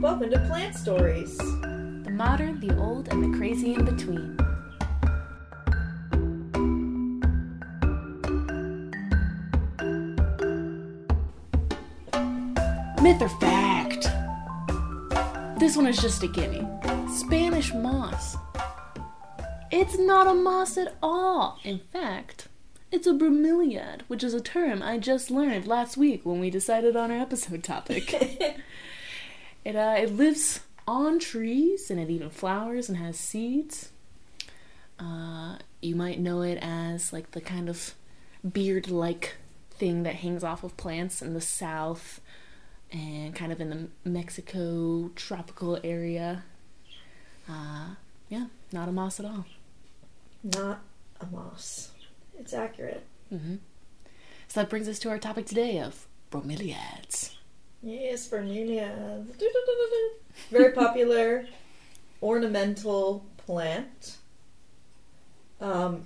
Welcome to Plant Stories. The modern, the old, and the crazy in between. Myth or fact? This one is just a gimme. Spanish moss. It's not a moss at all. In fact, it's a bromeliad, which is a term I just learned last week when we decided on our episode topic. it uh, it lives on trees and it even flowers and has seeds. Uh, you might know it as like the kind of beard-like thing that hangs off of plants in the south and kind of in the Mexico tropical area. Uh, yeah, not a moss at all. Not a moss. It's accurate. hmm So that brings us to our topic today of bromeliads. Yes, Vernelia. Very popular ornamental plant. Um,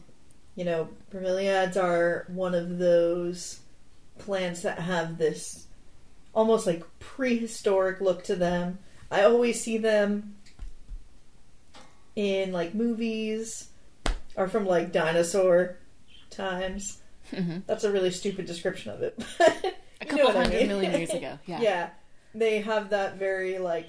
you know, bromeliads are one of those plants that have this almost like prehistoric look to them. I always see them in like movies or from like dinosaur times. hmm That's a really stupid description of it. A You couple know what I mean. million years ago. Yeah. yeah. They have that very like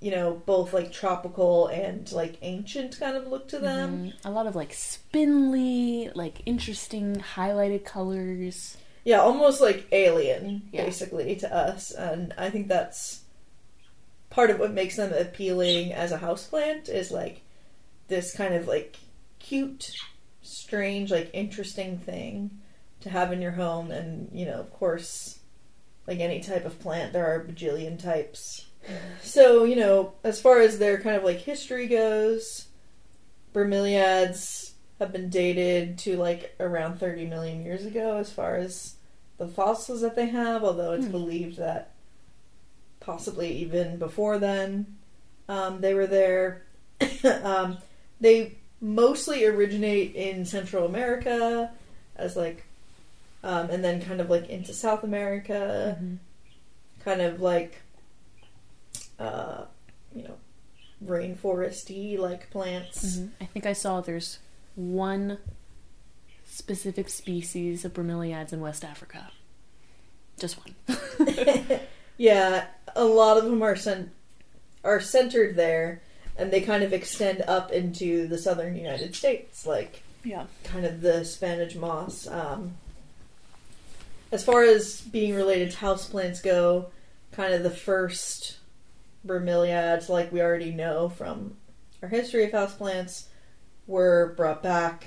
you know, both like tropical and like ancient kind of look to them. Mhm. A lot of like spindly, like interesting highlighted colors. Yeah, almost like alien Yeah. basically to us. And I think that's part of what makes them appealing as a houseplant is like this kind of like cute, strange, like interesting thing to have in your home and you know, of course like any type of plant, there are a bajillion types. So, you know, as far as their kind of like history goes, bromeliads have been dated to like around 30 million years ago as far as the fossils that they have, although it's Hmm. believed that possibly even before then um, they were there. um, they mostly originate in Central America as like, um, and then kind of like into South America, Mhm. kind of like, uh, you know, rainforesty like plants. Mhm. I think I saw there's one specific species of bromeliads in West Africa. Just one. yeah, a lot of them are cent- are centered there, and they kind of extend up into the southern United States, like Yeah. kind of the Spanish moss. Um, as far as being related to houseplants go, kind of the first bromeliads, like we already know from our history of houseplants, were brought back,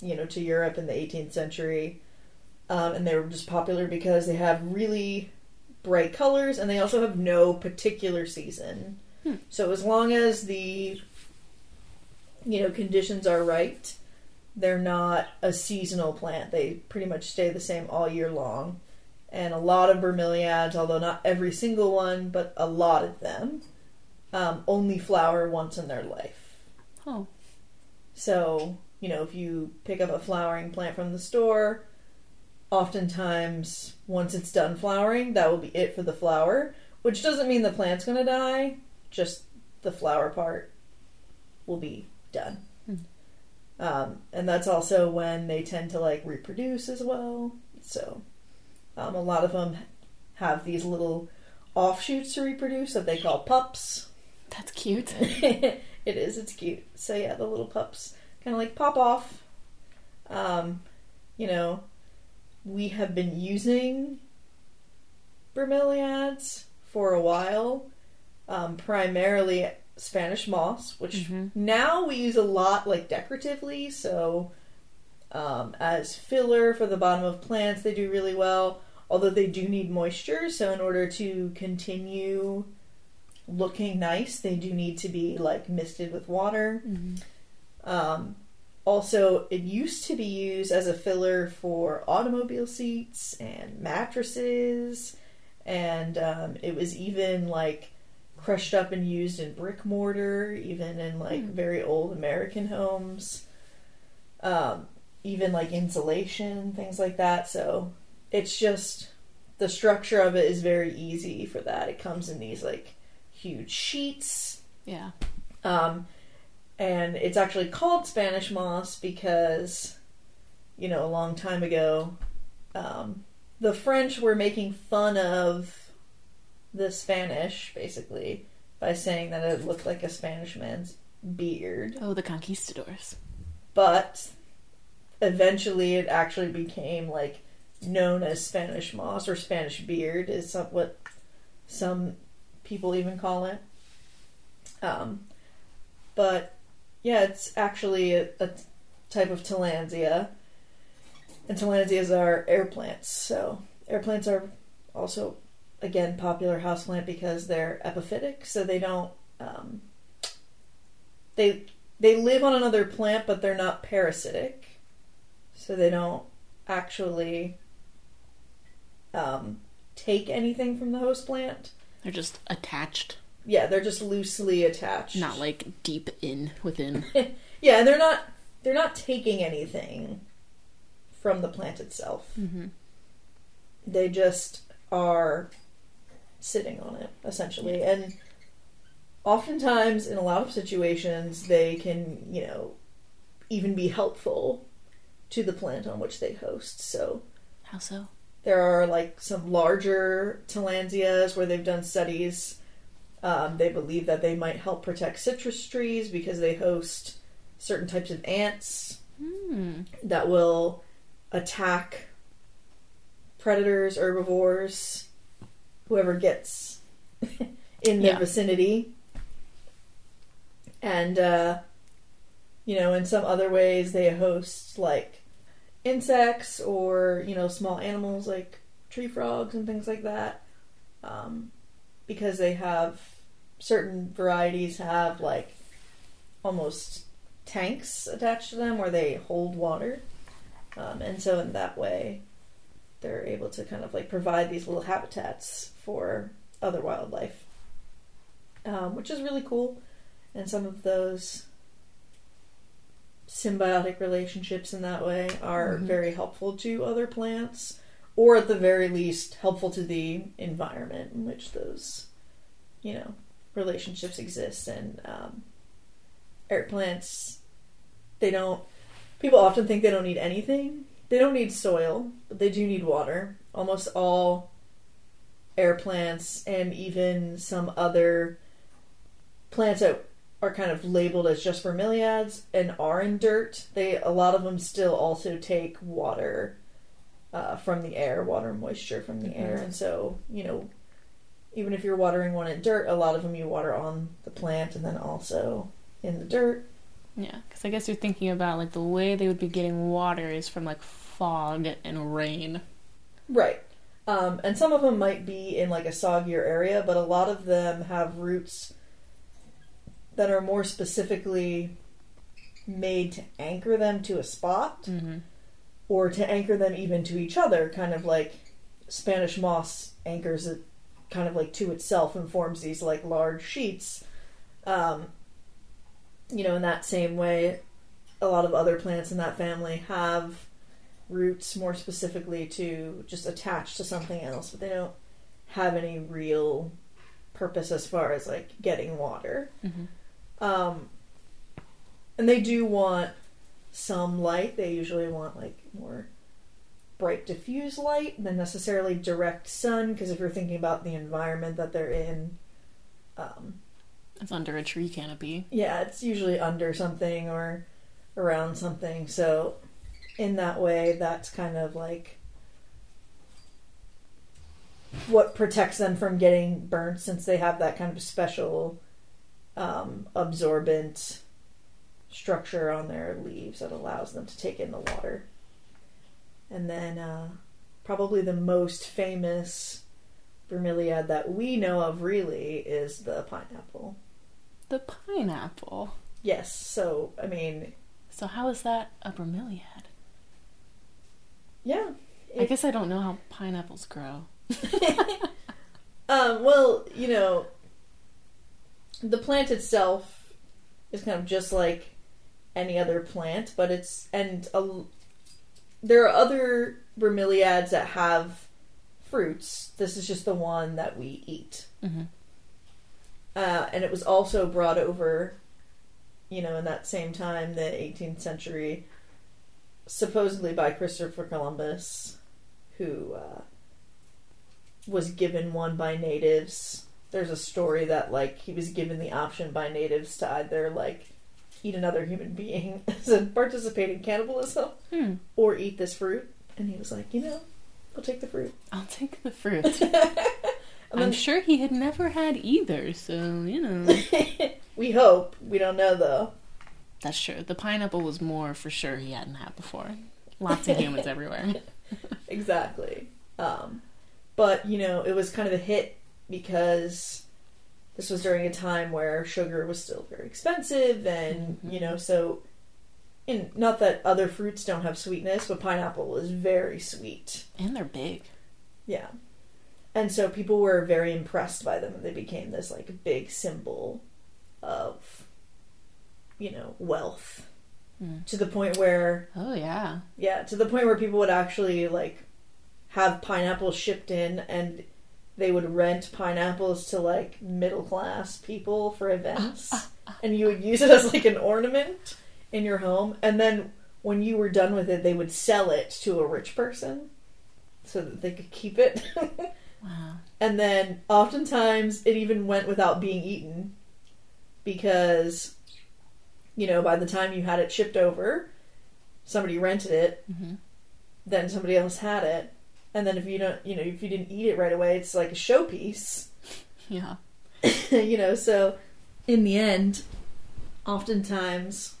you know, to Europe in the 18th century. Um, and they were just popular because they have really bright colors and they also have no particular season. Hmm. So as long as the you know conditions are right, they're not a seasonal plant. They pretty much stay the same all year long. And a lot of bromeliads, although not every single one, but a lot of them, um, only flower once in their life. Oh. So, you know, if you pick up a flowering plant from the store, oftentimes once it's done flowering, that will be it for the flower, which doesn't mean the plant's going to die, just the flower part will be done. Um, and that's also when they tend to like reproduce as well. So, um, a lot of them have these little offshoots to reproduce that they call pups. That's cute. it is. It's cute. So yeah, the little pups kind of like pop off. Um, you know, we have been using bromeliads for a while, um, primarily Spanish moss, which Mhm. now we use a lot like decoratively. So um, as filler for the bottom of plants, they do really well. Although they do need moisture, so in order to continue looking nice, they do need to be like misted with water. Mhm. Um, also, it used to be used as a filler for automobile seats and mattresses, and um, it was even like crushed up and used in brick mortar, even in like Hmm. very old American homes. Um, even like insulation, things like that. So it's just the structure of it is very easy for that. It comes in these like huge sheets. Yeah. Um, and it's actually called Spanish moss because, you know, a long time ago, um, the French were making fun of the Spanish, basically, by saying that it looked like a Spanish man's beard. Oh, the conquistadors. But eventually it actually became like known as Spanish moss or Spanish beard is some, what some people even call it. Um, but yeah, it's actually a, a type of Tillandsia, and Tillandsias are air plants. So air plants are also again popular houseplant because they're epiphytic, so they don't um, they they live on another plant, but they're not parasitic, so they don't actually um, take anything from the host plant. They're just attached, Yeah, they're just loosely attached. not like deep in within. Yeah, and they're not they're not taking anything from the plant itself. mm-hmm. They just are sitting on it essentially, and oftentimes in a lot of situations they can you know even be helpful to the plant on which they host. So How so? There are like some larger Tillandsias where they've done studies. Um, they believe that they might help protect citrus trees because they host certain types of ants Hmm. that will attack predators, herbivores, whoever gets in their Yeah. vicinity. And, uh, you know, in some other ways, they host like insects or, you know, small animals like tree frogs and things like that. Um, because they have certain varieties have like almost tanks attached to them where they hold water. Um, and so in that way, they're able to kind of like provide these little habitats for other wildlife, um, which is really cool. And some of those symbiotic relationships in that way are Mhm. very helpful to other plants, or at the very least, helpful to the environment in which those, you know, relationships exist. And um, air plants, they don't. People often think they don't need anything. They don't need soil, but they do need water. Almost all air plants and even some other plants that are kind of labeled as just bromeliads and are in dirt, they a lot of them still also take water uh, from the air, water moisture from the Mhm. air, and so you know, even if you're watering one in dirt, a lot of them you water on the plant and then also in the dirt. Yeah, because I guess you're thinking about like the way they would be getting water is from like fog and rain. Right. Um, and some of them might be in like a soggier area, but a lot of them have roots that are more specifically made to anchor them to a spot Mm-hmm. or to anchor them even to each other, kind of like Spanish moss anchors it kind of like to itself and forms these like large sheets. Um, you know, in that same way, a lot of other plants in that family have roots more specifically to just attach to something else, but they don't have any real purpose as far as like getting water. Mm-hmm. Um, and they do want some light. They usually want like more bright diffuse light than necessarily direct sun because if you're thinking about the environment that they're in, um, It's under a tree canopy. yeah, it's usually under something or around something. So, in that way, that's kind of like what protects them from getting burnt since they have that kind of special um, absorbent structure on their leaves that allows them to take in the water. And then, uh, probably the most famous bromeliad that we know of really is the pineapple. The pineapple. Yes, so I mean, So how is that a bromeliad? Yeah. I guess I don't know how pineapples grow. Um, well, you know, the plant itself is kind of just like any other plant, but it's and a, there are other bromeliads that have fruits. This is just the one that we eat. Mhm. Uh, and it was also brought over, you know, in that same time, the 18th century, supposedly by Christopher Columbus, who uh, was given one by natives. There's a story that, like, he was given the option by natives to either, like, eat another human being as a participate in cannibalism Hmm. or eat this fruit. And he was like, you know, I'll take the fruit. I'll take the fruit. I'm then- sure he had never had either, so you know. we hope. We don't know though. That's true. The pineapple was more for sure he hadn't had before. Lots of humans everywhere. Exactly. Um, but you know, it was kind of a hit because this was during a time where sugar was still very expensive, and Mhm. you know, so. And not that other fruits don't have sweetness, but pineapple is very sweet. And they're big. Yeah. And so people were very impressed by them and they became this like big symbol of you know, wealth. Mm. To the point where Oh yeah. yeah, to the point where people would actually like have pineapples shipped in and they would rent pineapples to like middle class people for events and you would use it as like an ornament in your home and then when you were done with it they would sell it to a rich person so that they could keep it Wow. and then oftentimes it even went without being eaten because you know by the time you had it shipped over somebody rented it hmm then somebody else had it and then if you don't you know if you didn't eat it right away it's like a showpiece Yeah. you know so in the end oftentimes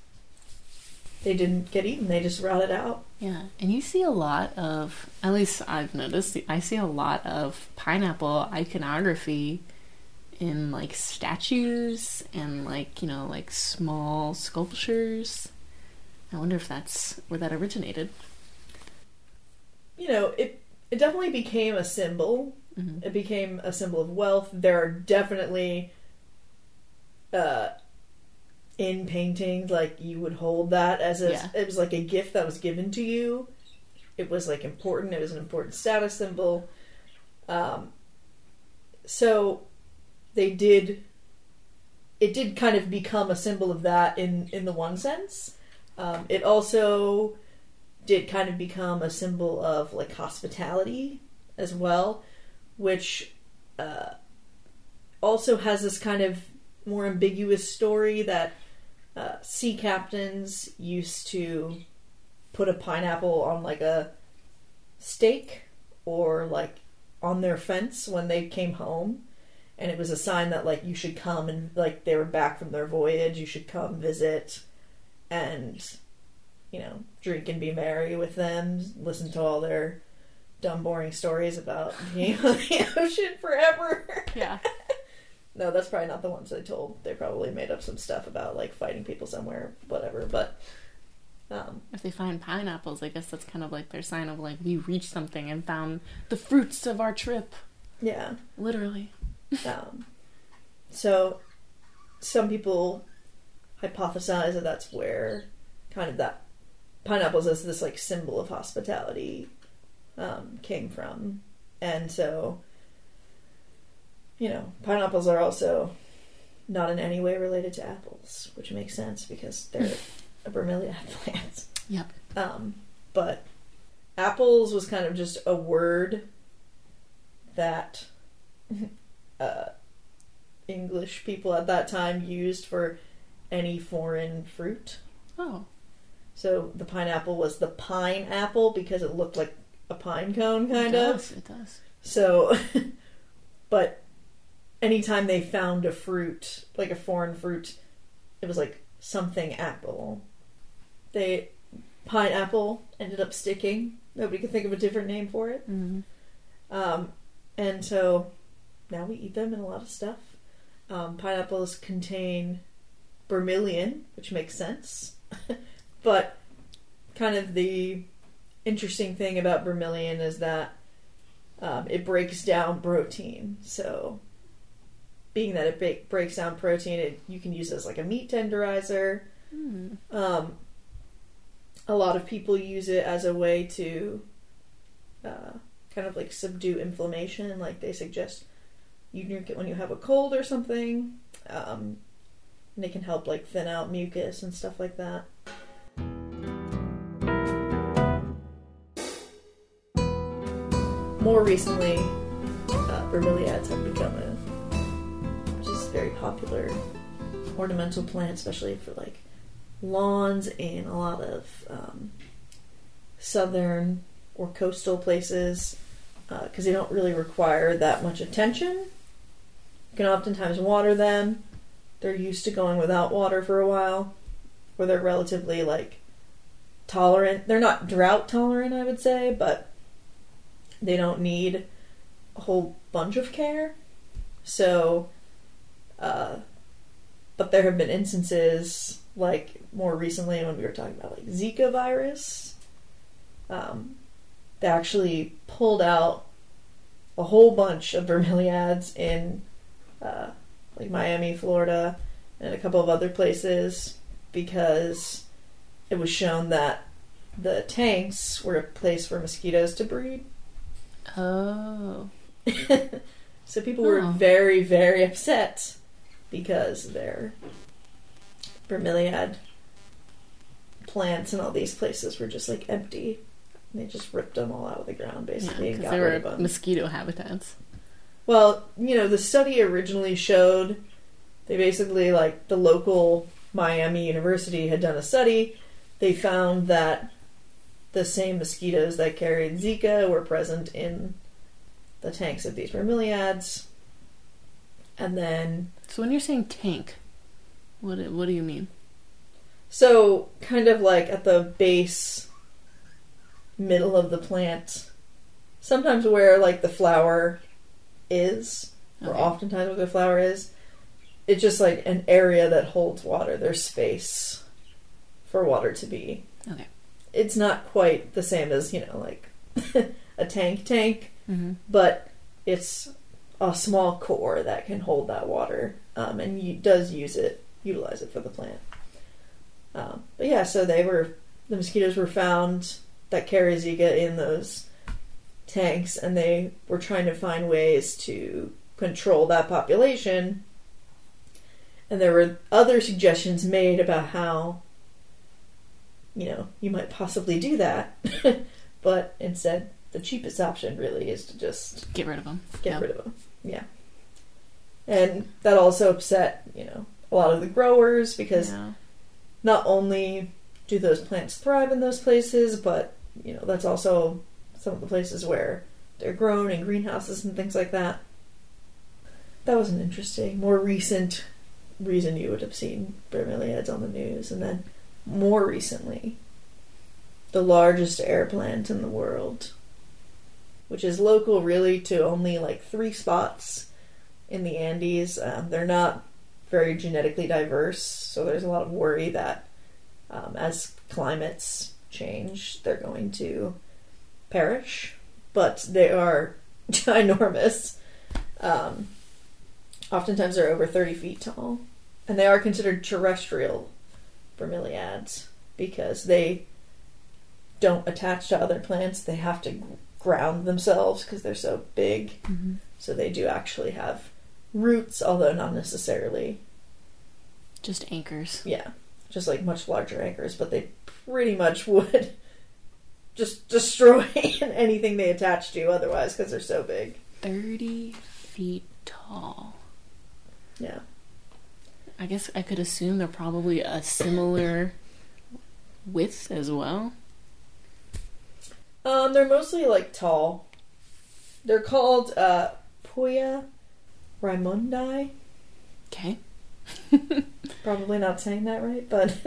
they didn't get eaten they just rotted out Yeah. And you see a lot of, at least I've noticed, I see a lot of pineapple iconography in like statues and like, you know, like small sculptures. I wonder if that's where that originated. you know it it definitely became a symbol hmm it became a symbol of wealth there are definitely uh in paintings like you would hold that as a Yeah. it was like a gift that was given to you it was like important it was an important status symbol um so they did it did kind of become a symbol of that in in the one sense. Um, it also did kind of become a symbol of like hospitality as well which uh, also has this kind of more ambiguous story that uh, sea captains used to put a pineapple on like a stake or like on their fence when they came home and it was a sign that like you should come and like they were back from their voyage you should come visit and you know drink and be merry with them listen to all their dumb boring stories about being on the ocean forever Yeah. no that's probably not the ones they told they probably made up some stuff about like fighting people somewhere whatever but um If they find pineapples, I guess that's kind of like their sign of like we reached something and found the fruits of our trip. yeah Literally. Um, so, some people hypothesize that that's where kind of that pineapples as this like symbol of hospitality um, came from, and so you know pineapples are also not in any way related to apples, which makes sense because they're a bromeliad plant. Yep. Um, but apples was kind of just a word that uh, English people at that time used for any foreign fruit. Oh. So the pineapple was the pine apple because it looked like a pine cone, kind it of. It does. So, but anytime they found a fruit, like a foreign fruit, it was like something apple. They pineapple ended up sticking. Nobody could think of a different name for it. Mm. Um, and so now we eat them in a lot of stuff. Um, pineapples contain bromelain, which makes sense. but kind of the interesting thing about bromelain is that um, it breaks down protein. So, being that it ba- breaks down protein, it, you can use it as like a meat tenderizer. Mm. Um, a lot of people use it as a way to uh, kind kind of like subdue inflammation. Like they suggest you drink it when you have a cold or something. Um, and they can help like thin out mucus and stuff like that. More recently, uh, bromeliads have become a just very popular ornamental plant, especially for like lawns in a lot of um, southern or coastal places because they don't really require that much attention. You can oftentimes water them. They're used to going without water for a while, or they're relatively like tolerant. They're not drought tolerant, I would say, but they don't need a whole bunch of care. So, uh, but there have been instances like more recently when we were talking about like Zika virus. Um, they actually pulled out a whole bunch of bromeliads in uh, like Miami, Florida, and a couple of other places because it was shown that the tanks were a place for mosquitoes to breed. Oh. so people were Oh. very, very upset because their bromeliad plants in all these places were just like empty. They just ripped them all out of the ground Yeah, basically and because got they rid of were them. mosquito habitats. Well, you know, the study originally showed they basically like the local Miami University had done a study. They found that the same mosquitoes that carried Zika were present in the tanks of these bromeliads. And then So when you're saying tank, what what do you mean? so kind of like at the base middle of the plant sometimes where like the flower is or Okay. oftentimes where the flower is it's just like an area that holds water there's space for water to be Okay. it's not quite the same as you know like a tank tank Mm-hmm. but it's a small core that can hold that water um, and you, does use it utilize it for the plant um, but yeah so they were the mosquitoes were found that carry zika in those tanks and they were trying to find ways to control that population and there were other suggestions made about how you know you might possibly do that but instead the cheapest option really is to just Get rid of them. get rid of them. Yeah. And that also upset, you know, a lot of the growers because Yeah. not only do those plants thrive in those places, but, you know, that's also some of the places where they're grown in greenhouses and things like that. That was an interesting, more recent reason you would have seen bromeliads on the news. And then more recently, the largest air plant in the world, which is local really to only like three spots in the Andes. Um, they're not very genetically diverse, so there's a lot of worry that um, as climates change, they're going to perish. But they are ginormous. Um, oftentimes, they're over 30 feet tall, and they are considered terrestrial bromeliads because they don't attach to other plants. They have to ground themselves because they're so big. Mm-hmm. So they do actually have roots, although not necessarily, Just anchors. yeah, just like much larger anchors, but they pretty much would just destroy anything they attach to otherwise because they're so big. 30 feet tall. Yeah. I guess I could assume they're probably a similar width as well. Um, they're mostly like tall. They're called uh, Puya raimondii. Okay. Probably not saying that right, but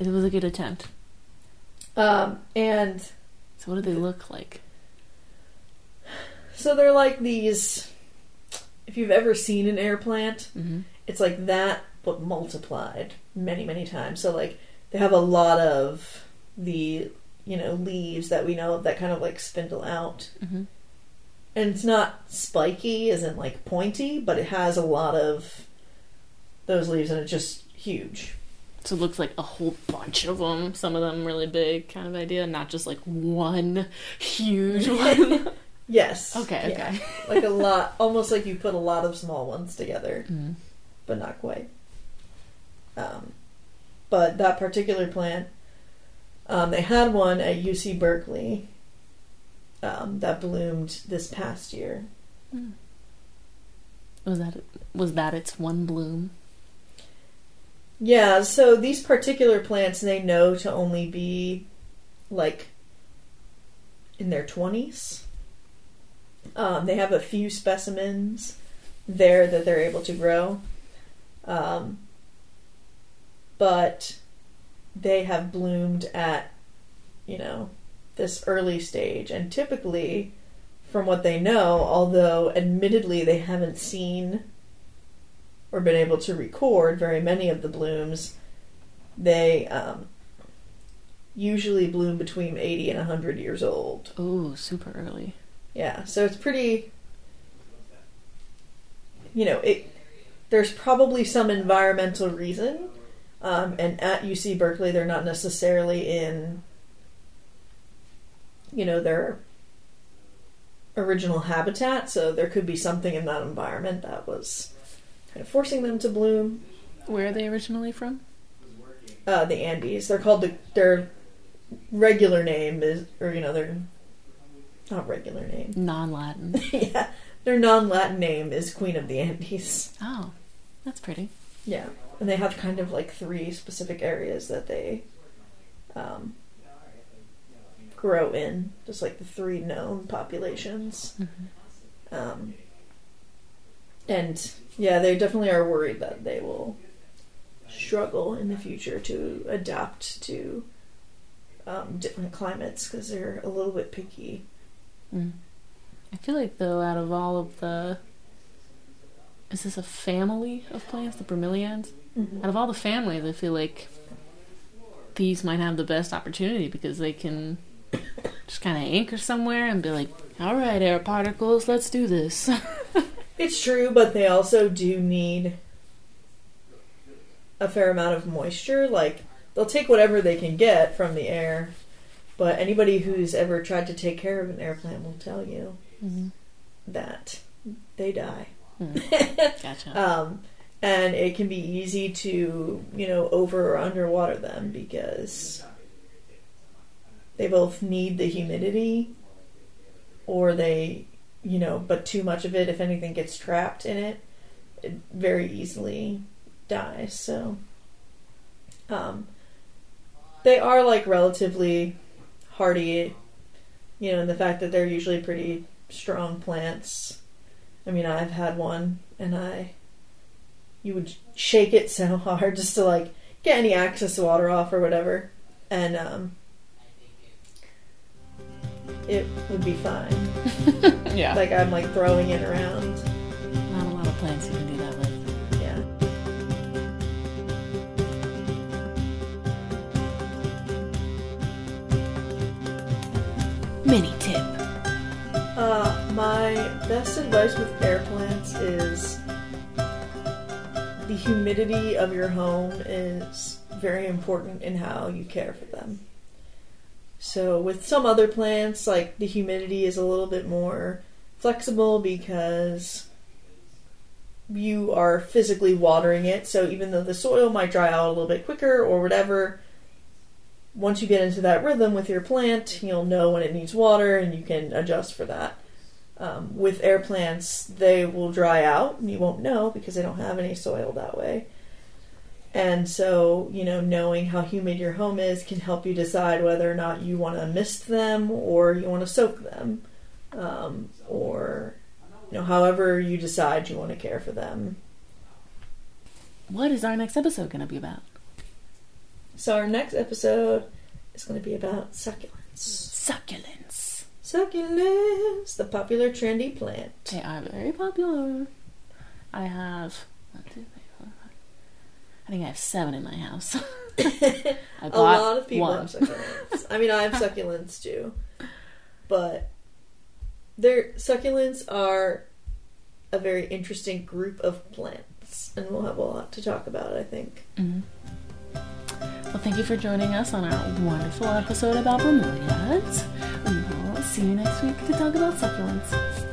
It was a good attempt. um, and So what do they look like? so they're like these. If you've ever seen an air plant, Mm-hmm. it's like that but multiplied many many times so like they have a lot of the you know leaves that we know of that kind of like spindle out Mm-hmm. and it's not spiky isn't like pointy but it has a lot of those leaves and it's just huge So it looks like a whole bunch of them. Some of them really big, kind of idea, not just like one huge one. Yes. Okay, Yeah. okay. like a lot, almost like you put a lot of small ones together, Mm. but not quite. Um, but that particular plant, um, they had one at UC Berkeley um, that bloomed this past year. Was that was that its one bloom? Yeah, so these particular plants they know to only be like in their 20s. Um, they have a few specimens there that they're able to grow. Um, but they have bloomed at, you know, this early stage. And typically, from what they know, although admittedly they haven't seen or been able to record very many of the blooms, they um, usually bloom between 80 and 100 years old. Oh, super early. Yeah, so it's pretty. You know, it. There's probably some environmental reason, um, and at UC Berkeley, they're not necessarily in. You know their original habitat, so there could be something in that environment that was kind of forcing them to bloom. Where are they originally from? Uh, the Andes. They're called the their regular name is, or you know, their not regular name. Non-Latin. yeah, their non-Latin name is Queen of the Andes. Oh, that's pretty. Yeah, and they have kind of like three specific areas that they um, grow in, just like the three known populations. Mhm. Um, and yeah, they definitely are worried that they will struggle in the future to adapt to um, different climates because they're a little bit picky. Mm. I feel like though, out of all of the, is this a family of plants, the bromeliads? Out of all the families, I feel like these might have the best opportunity because they can just kind of anchor somewhere and be like, "All right, air particles, let's do this." It's true, but they also do need a fair amount of moisture. Like, they'll take whatever they can get from the air, but anybody who's ever tried to take care of an air plant will tell you Mhm. that they die. Mm. Gotcha. Um, and it can be easy to, you know, over or underwater them because they both need the humidity or they, you know, but too much of it, if anything gets trapped in it, it very easily dies. So, um, they are like relatively hardy, you know, in the fact that they're usually pretty strong plants. I mean, I've had one and I you would shake it so hard just to like get any excess water off or whatever and um it would be fine. yeah. Like I'm like throwing it around. Not a lot of plants you can do that with. Yeah. Mini tip. Uh, my best advice with air plants is the humidity of your home is very important in how you care for them. So, with some other plants, like the humidity is a little bit more flexible because you are physically watering it. So, even though the soil might dry out a little bit quicker or whatever, once you get into that rhythm with your plant, you'll know when it needs water and you can adjust for that. Um, with air plants, they will dry out and you won't know because they don't have any soil that way. And so, you know, knowing how humid your home is can help you decide whether or not you want to mist them or you want to soak them. Um, or, you know, however you decide you want to care for them. What is our next episode going to be about? So, our next episode is going to be about succulents. Succulents. Succulents, the popular trendy plant. They are very popular. I have. one, two, three, four, five. I think I have seven in my house. I A lot of people one. have succulents. I mean, I have succulents too, but their succulents are a very interesting group of plants, and we'll have a lot to talk about. I think. Mhm. Well, thank you for joining us on our wonderful episode about bromeliads. We will See you next week to talk about succulents.